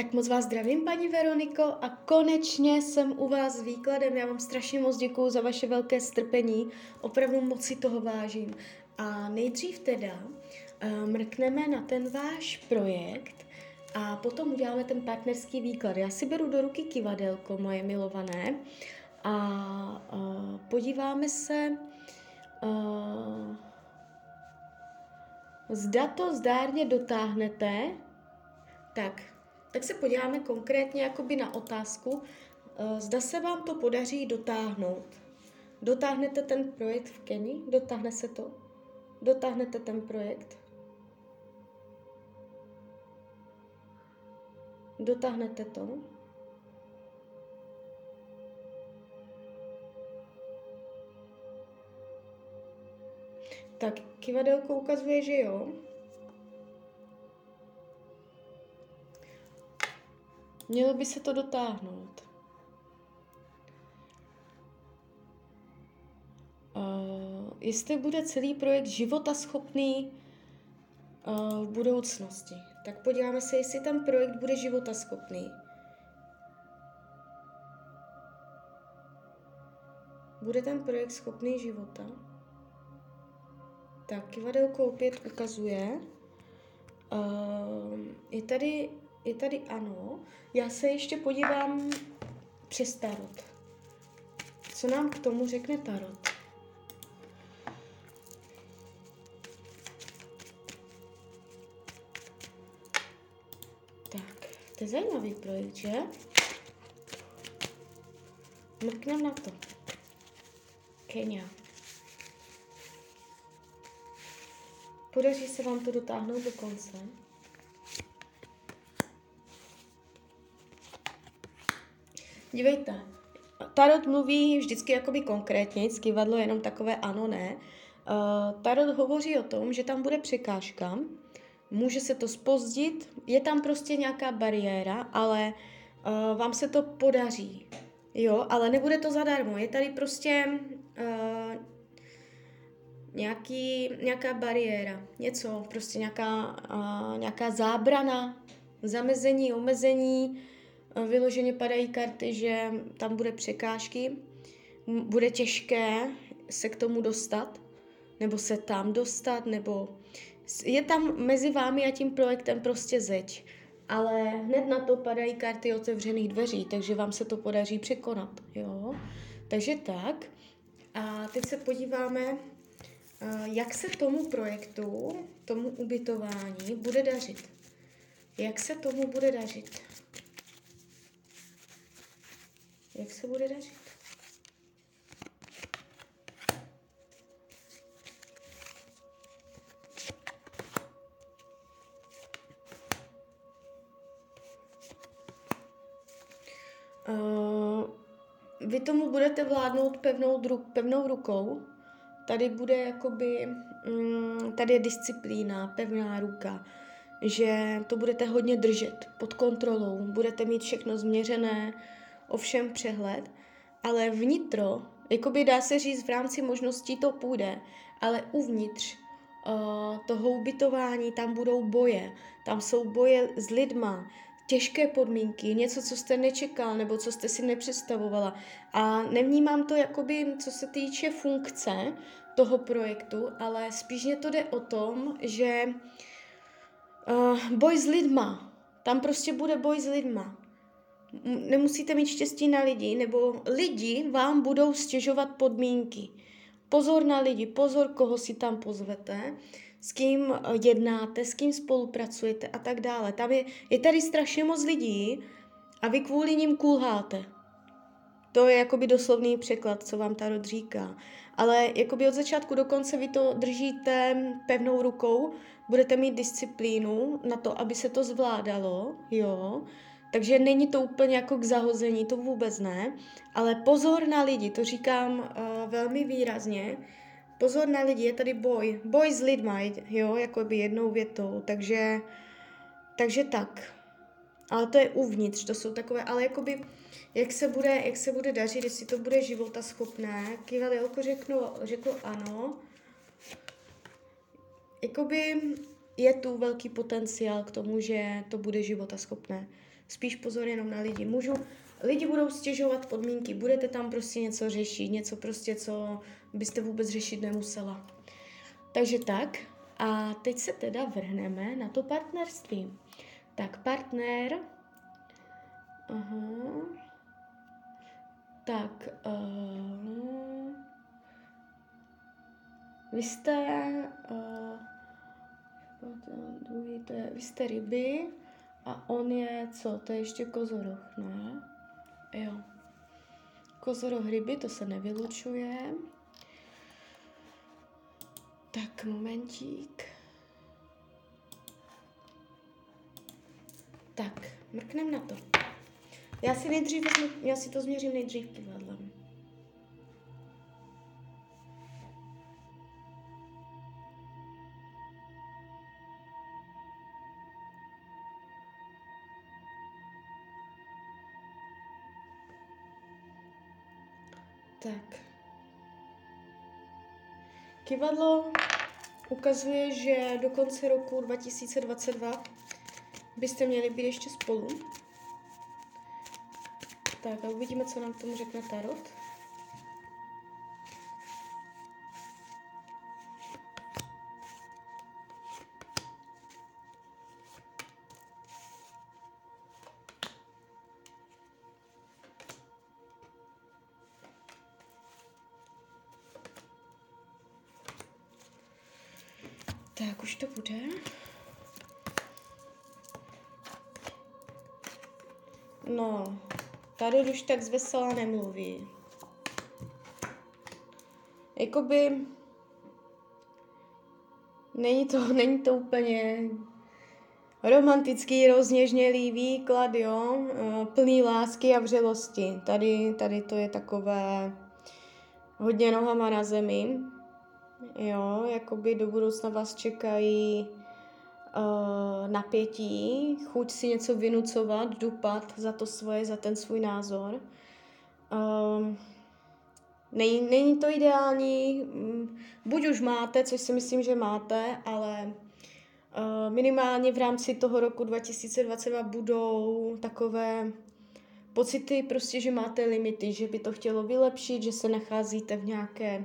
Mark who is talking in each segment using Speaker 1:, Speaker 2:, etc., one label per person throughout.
Speaker 1: Tak moc vás zdravím, paní Veroniko, a konečně jsem u vás s výkladem. Já vám strašně moc děkuju za vaše velké strpení, opravdu moc si toho vážím. A nejdřív teda uh, mrkneme na ten váš projekt a potom uděláme ten partnerský výklad. Já si beru do ruky kivadelko, moje milované, a uh, podíváme se, uh, zda to zdárně dotáhnete, tak tak se podíváme konkrétně jakoby na otázku, eh, zda se vám to podaří dotáhnout. Dotáhnete ten projekt v Keni? Dotáhne se to? Dotáhnete ten projekt? Dotáhnete to? Tak kivadelko ukazuje, že jo. Mělo by se to dotáhnout. Uh, jestli bude celý projekt života schopný uh, v budoucnosti, tak podíváme se, jestli ten projekt bude života schopný. Bude ten projekt schopný života? Tak, kivadelko opět ukazuje. Uh, je tady je tady ano. Já se ještě podívám přes tarot. Co nám k tomu řekne tarot? Tak, to je zajímavý projekt, že? Mrknem na to. Kenia. Podaří se vám to dotáhnout do konce? Dívejte, Tarot mluví vždycky jakoby konkrétně, kývadlo je jenom takové ano, ne. Uh, tarot hovoří o tom, že tam bude překážka, může se to spozdit, je tam prostě nějaká bariéra, ale uh, vám se to podaří. Jo, ale nebude to zadarmo. Je tady prostě uh, nějaký, nějaká bariéra, něco, prostě nějaká, uh, nějaká zábrana, zamezení, omezení, vyloženě padají karty, že tam bude překážky, bude těžké se k tomu dostat, nebo se tam dostat, nebo je tam mezi vámi a tím projektem prostě zeď. Ale hned na to padají karty otevřených dveří, takže vám se to podaří překonat. Jo? Takže tak. A teď se podíváme, jak se tomu projektu, tomu ubytování bude dařit. Jak se tomu bude dařit. Jak se bude dařit? Uh, vy tomu budete vládnout pevnou, dru, pevnou rukou. Tady bude jakoby, um, tady je disciplína, pevná ruka, že to budete hodně držet pod kontrolou, budete mít všechno změřené, ovšem přehled, ale vnitro, jakoby dá se říct, v rámci možností to půjde, ale uvnitř uh, toho ubytování tam budou boje, tam jsou boje s lidma, těžké podmínky, něco, co jste nečekal nebo co jste si nepředstavovala. A nevnímám to jakoby, co se týče funkce toho projektu, ale spíš mě to jde o tom, že uh, boj s lidma, tam prostě bude boj s lidma nemusíte mít štěstí na lidi, nebo lidi vám budou stěžovat podmínky. Pozor na lidi, pozor, koho si tam pozvete, s kým jednáte, s kým spolupracujete a tak dále. Tam je, je tady strašně moc lidí a vy kvůli ním kulháte. To je jakoby doslovný překlad, co vám Tarot říká. Ale jakoby od začátku do konce vy to držíte pevnou rukou, budete mít disciplínu na to, aby se to zvládalo, jo. Takže není to úplně jako k zahození, to vůbec ne, ale pozor na lidi, to říkám uh, velmi výrazně. Pozor na lidi, je tady boj. Boj s lidma, jo, jako by jednou větou, takže, takže tak. Ale to je uvnitř, to jsou takové, ale jakoby, jak se bude, jak se bude dařit, jestli to bude života schopné. Kivadelko řeknu, řekl ano. Jakoby je tu velký potenciál k tomu, že to bude života schopné. Spíš pozor jenom na lidi. Můžu, lidi budou stěžovat podmínky, budete tam prostě něco řešit, něco prostě, co byste vůbec řešit nemusela. Takže tak. A teď se teda vrhneme na to partnerství. Tak partner. Aha. Tak. Uh, vy jste... Uh, druhý to je, vy jste ryby a on je, co, to je ještě kozoroh, ne? Jo. Kozoroh ryby, to se nevylučuje. Tak, momentík. Tak, mrknem na to. Já si nejdřív, já si to změřím nejdřív Kivadlo ukazuje, že do konce roku 2022 byste měli být ještě spolu. Tak a uvidíme, co nám k tomu řekne Tarot. Tak už to bude. No, tady už tak zvesela nemluví. Jakoby není to, není to úplně romantický, rozněžnělý výklad, jo, eh, plný lásky a vřelosti. Tady, tady to je takové hodně nohama na zemi. Jo, jakoby do budoucna vás čekají uh, napětí, chuť si něco vynucovat, dupat za to svoje, za ten svůj názor. Um, není, není to ideální, mm, buď už máte, což si myslím, že máte, ale uh, minimálně v rámci toho roku 2022 budou takové pocity prostě, že máte limity, že by to chtělo vylepšit, že se nacházíte v nějaké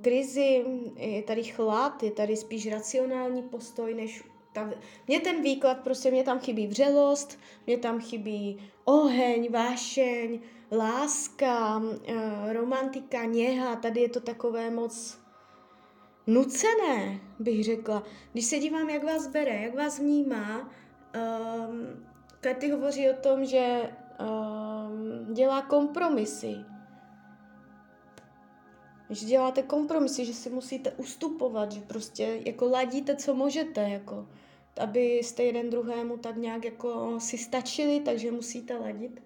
Speaker 1: krizi, je tady chlad, je tady spíš racionální postoj, než ta, mě ten výklad, prostě mě tam chybí vřelost, mě tam chybí oheň, vášeň, láska, uh, romantika, něha, tady je to takové moc nucené, bych řekla. Když se dívám, jak vás bere, jak vás vnímá, um, Katy hovoří o tom, že um, dělá kompromisy, že děláte kompromisy, že si musíte ustupovat, že prostě jako ladíte, co můžete, jako, abyste jeden druhému tak nějak jako si stačili, takže musíte ladit.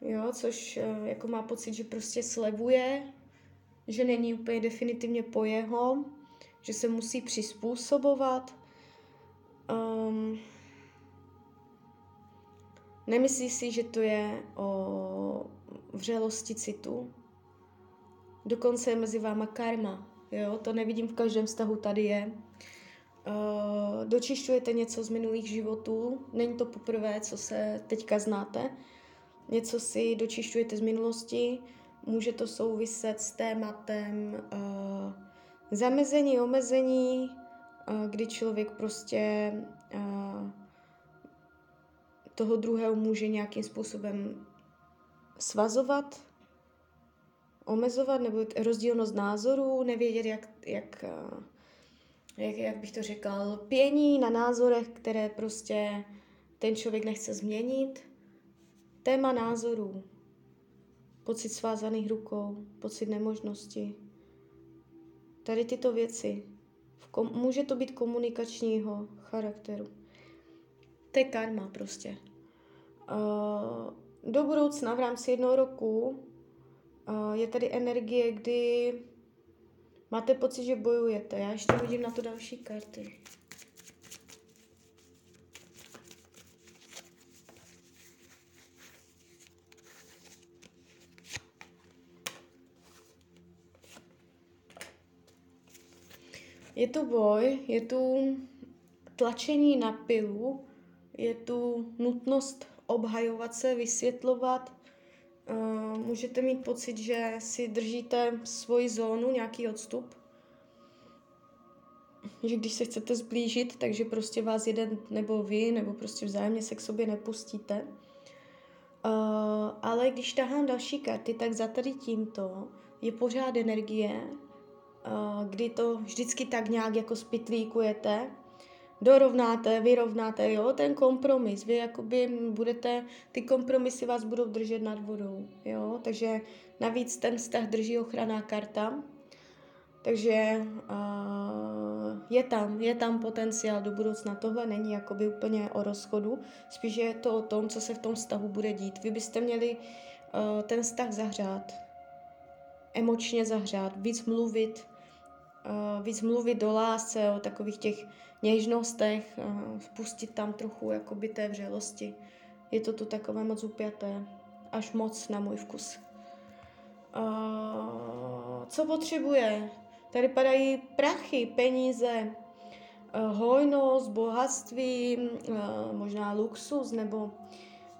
Speaker 1: Jo, což eh, jako má pocit, že prostě slevuje, že není úplně definitivně po jeho, že se musí přizpůsobovat. Um, nemyslí si, že to je o vřelosti citu, Dokonce je mezi váma karma. Jo? To nevidím v každém vztahu, tady je. Uh, dočišťujete něco z minulých životů. Není to poprvé, co se teďka znáte. Něco si dočišťujete z minulosti. Může to souviset s tématem uh, zamezení, omezení, uh, kdy člověk prostě toho druhého může nějakým způsobem svazovat, omezovat, nebo rozdílnost názorů, nevědět, jak, jak, eh, jak, jak bych to řekl, pění na názorech, které prostě ten člověk nechce změnit. Téma názorů, pocit svázaných rukou, pocit nemožnosti. Tady tyto věci. Kom- může to být komunikačního charakteru. To je karma prostě. Uh, do budoucna v rámci jednoho roku je tady energie, kdy máte pocit, že bojujete. Já ještě vidím na to další karty. Je tu boj, je tu tlačení na pilu, je tu nutnost obhajovat se, vysvětlovat. Můžete mít pocit, že si držíte svoji zónu, nějaký odstup. Že když se chcete zblížit, takže prostě vás jeden nebo vy, nebo prostě vzájemně se k sobě nepustíte. Uh, ale když tahám další karty, tak za tady tímto je pořád energie, uh, kdy to vždycky tak nějak jako spitlíkujete, dorovnáte, vyrovnáte, jo, ten kompromis, vy jakoby budete, ty kompromisy vás budou držet nad vodou, jo, takže navíc ten vztah drží ochranná karta, takže uh, je tam, je tam potenciál do budoucna. Tohle není jakoby úplně o rozchodu, spíš je to o tom, co se v tom vztahu bude dít. Vy byste měli uh, ten vztah zahřát, emočně zahřát, víc mluvit, víc mluvit do lásce, o takových těch něžnostech, uh, spustit tam trochu jakoby té vřelosti. Je to tu takové moc upjaté, až moc na můj vkus. Uh, co potřebuje? Tady padají prachy, peníze, eh, hojnost, bohatství, eh, možná luxus, nebo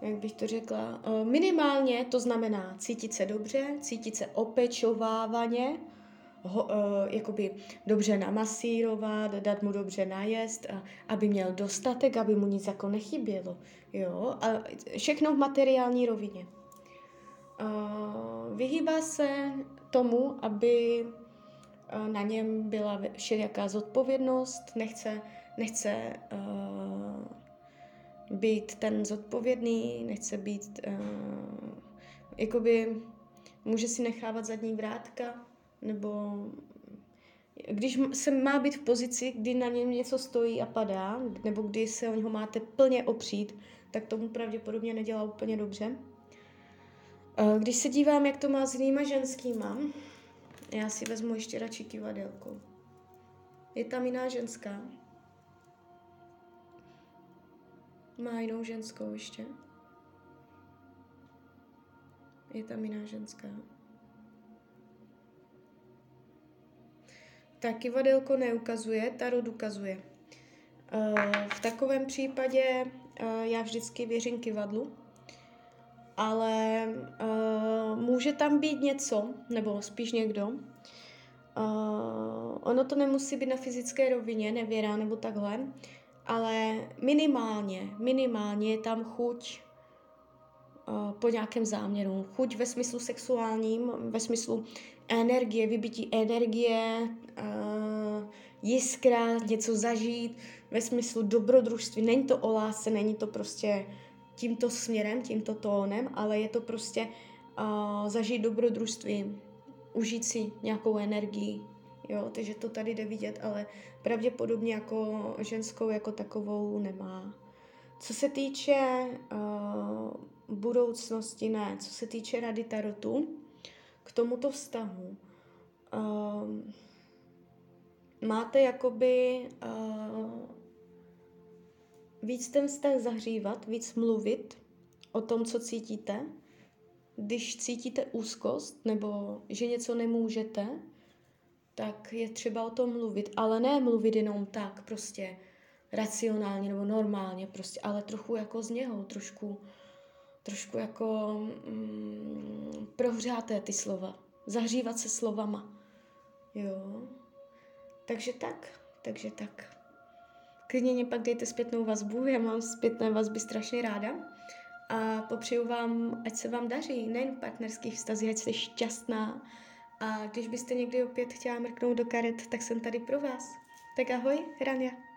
Speaker 1: jak bych to řekla, eh, minimálně to znamená cítit se dobře, cítit se opečovávaně, ho, jakoby dobře namasírovat, dát mu dobře najest, aby měl dostatek, aby mu nic jako nechybělo. Jo? A všechno v materiální rovině. Vyhýbá se tomu, aby na něm byla všelijaká zodpovědnost, nechce, nechce uh, být ten zodpovědný, nechce být, uh, jakoby může si nechávat zadní vrátka, nebo když se má být v pozici, kdy na něm něco stojí a padá, nebo kdy se o něho máte plně opřít, tak tomu pravděpodobně nedělá úplně dobře. Když se dívám, jak to má s jinýma ženskýma, já si vezmu ještě radši kivadelko. Je tam jiná ženská? Má jinou ženskou ještě? Je tam jiná ženská? Tak kivadelko neukazuje, tarot ukazuje. Eh, v takovém případě eh, já vždycky věřím kivadlu, ale uh, může tam být něco, nebo spíš někdo. Ono to nemusí být na fyzické rovině, nevěra nebo takhle, ale minimálně, minimálně je tam chuť po nějakém záměru. Chuť ve smyslu sexuálním, ve smyslu energie, vybití energie, uh, jiskra, něco zažít, ve smyslu dobrodružství. Není to o lásce, není to prostě tímto směrem, tímto tónem, ale je to prostě uh, zažít dobrodružství, užít si nějakou energii, jo, takže to tady jde vidět, ale pravděpodobně jako ženskou jako takovou nemá. Co se týče uh, budoucnosti, ne, co se týče rady tarotu, k tomuto vztahu, uh, máte jakoby uh, víc ten vztah zahřívat, víc mluvit o tom, co cítíte. Když cítíte úzkost nebo že něco nemůžete, tak je třeba o tom mluvit, ale ne mluvit jenom tak, prostě racionálně nebo normálně, prostě, ale trochu jako z něho, trošku, trošku jako mm, prohřáté ty slova, zahřívat se slovama, jo. Takže tak, takže tak. Klidně mě pak dejte zpětnou vazbu, já mám zpětné vazby strašně ráda. A popřeju vám, ať se vám daří, nejen v partnerských vztazích, ať jste šťastná. A když byste někdy opět chtěla mrknout do karet, tak jsem tady pro vás. Tak ahoj, Rania.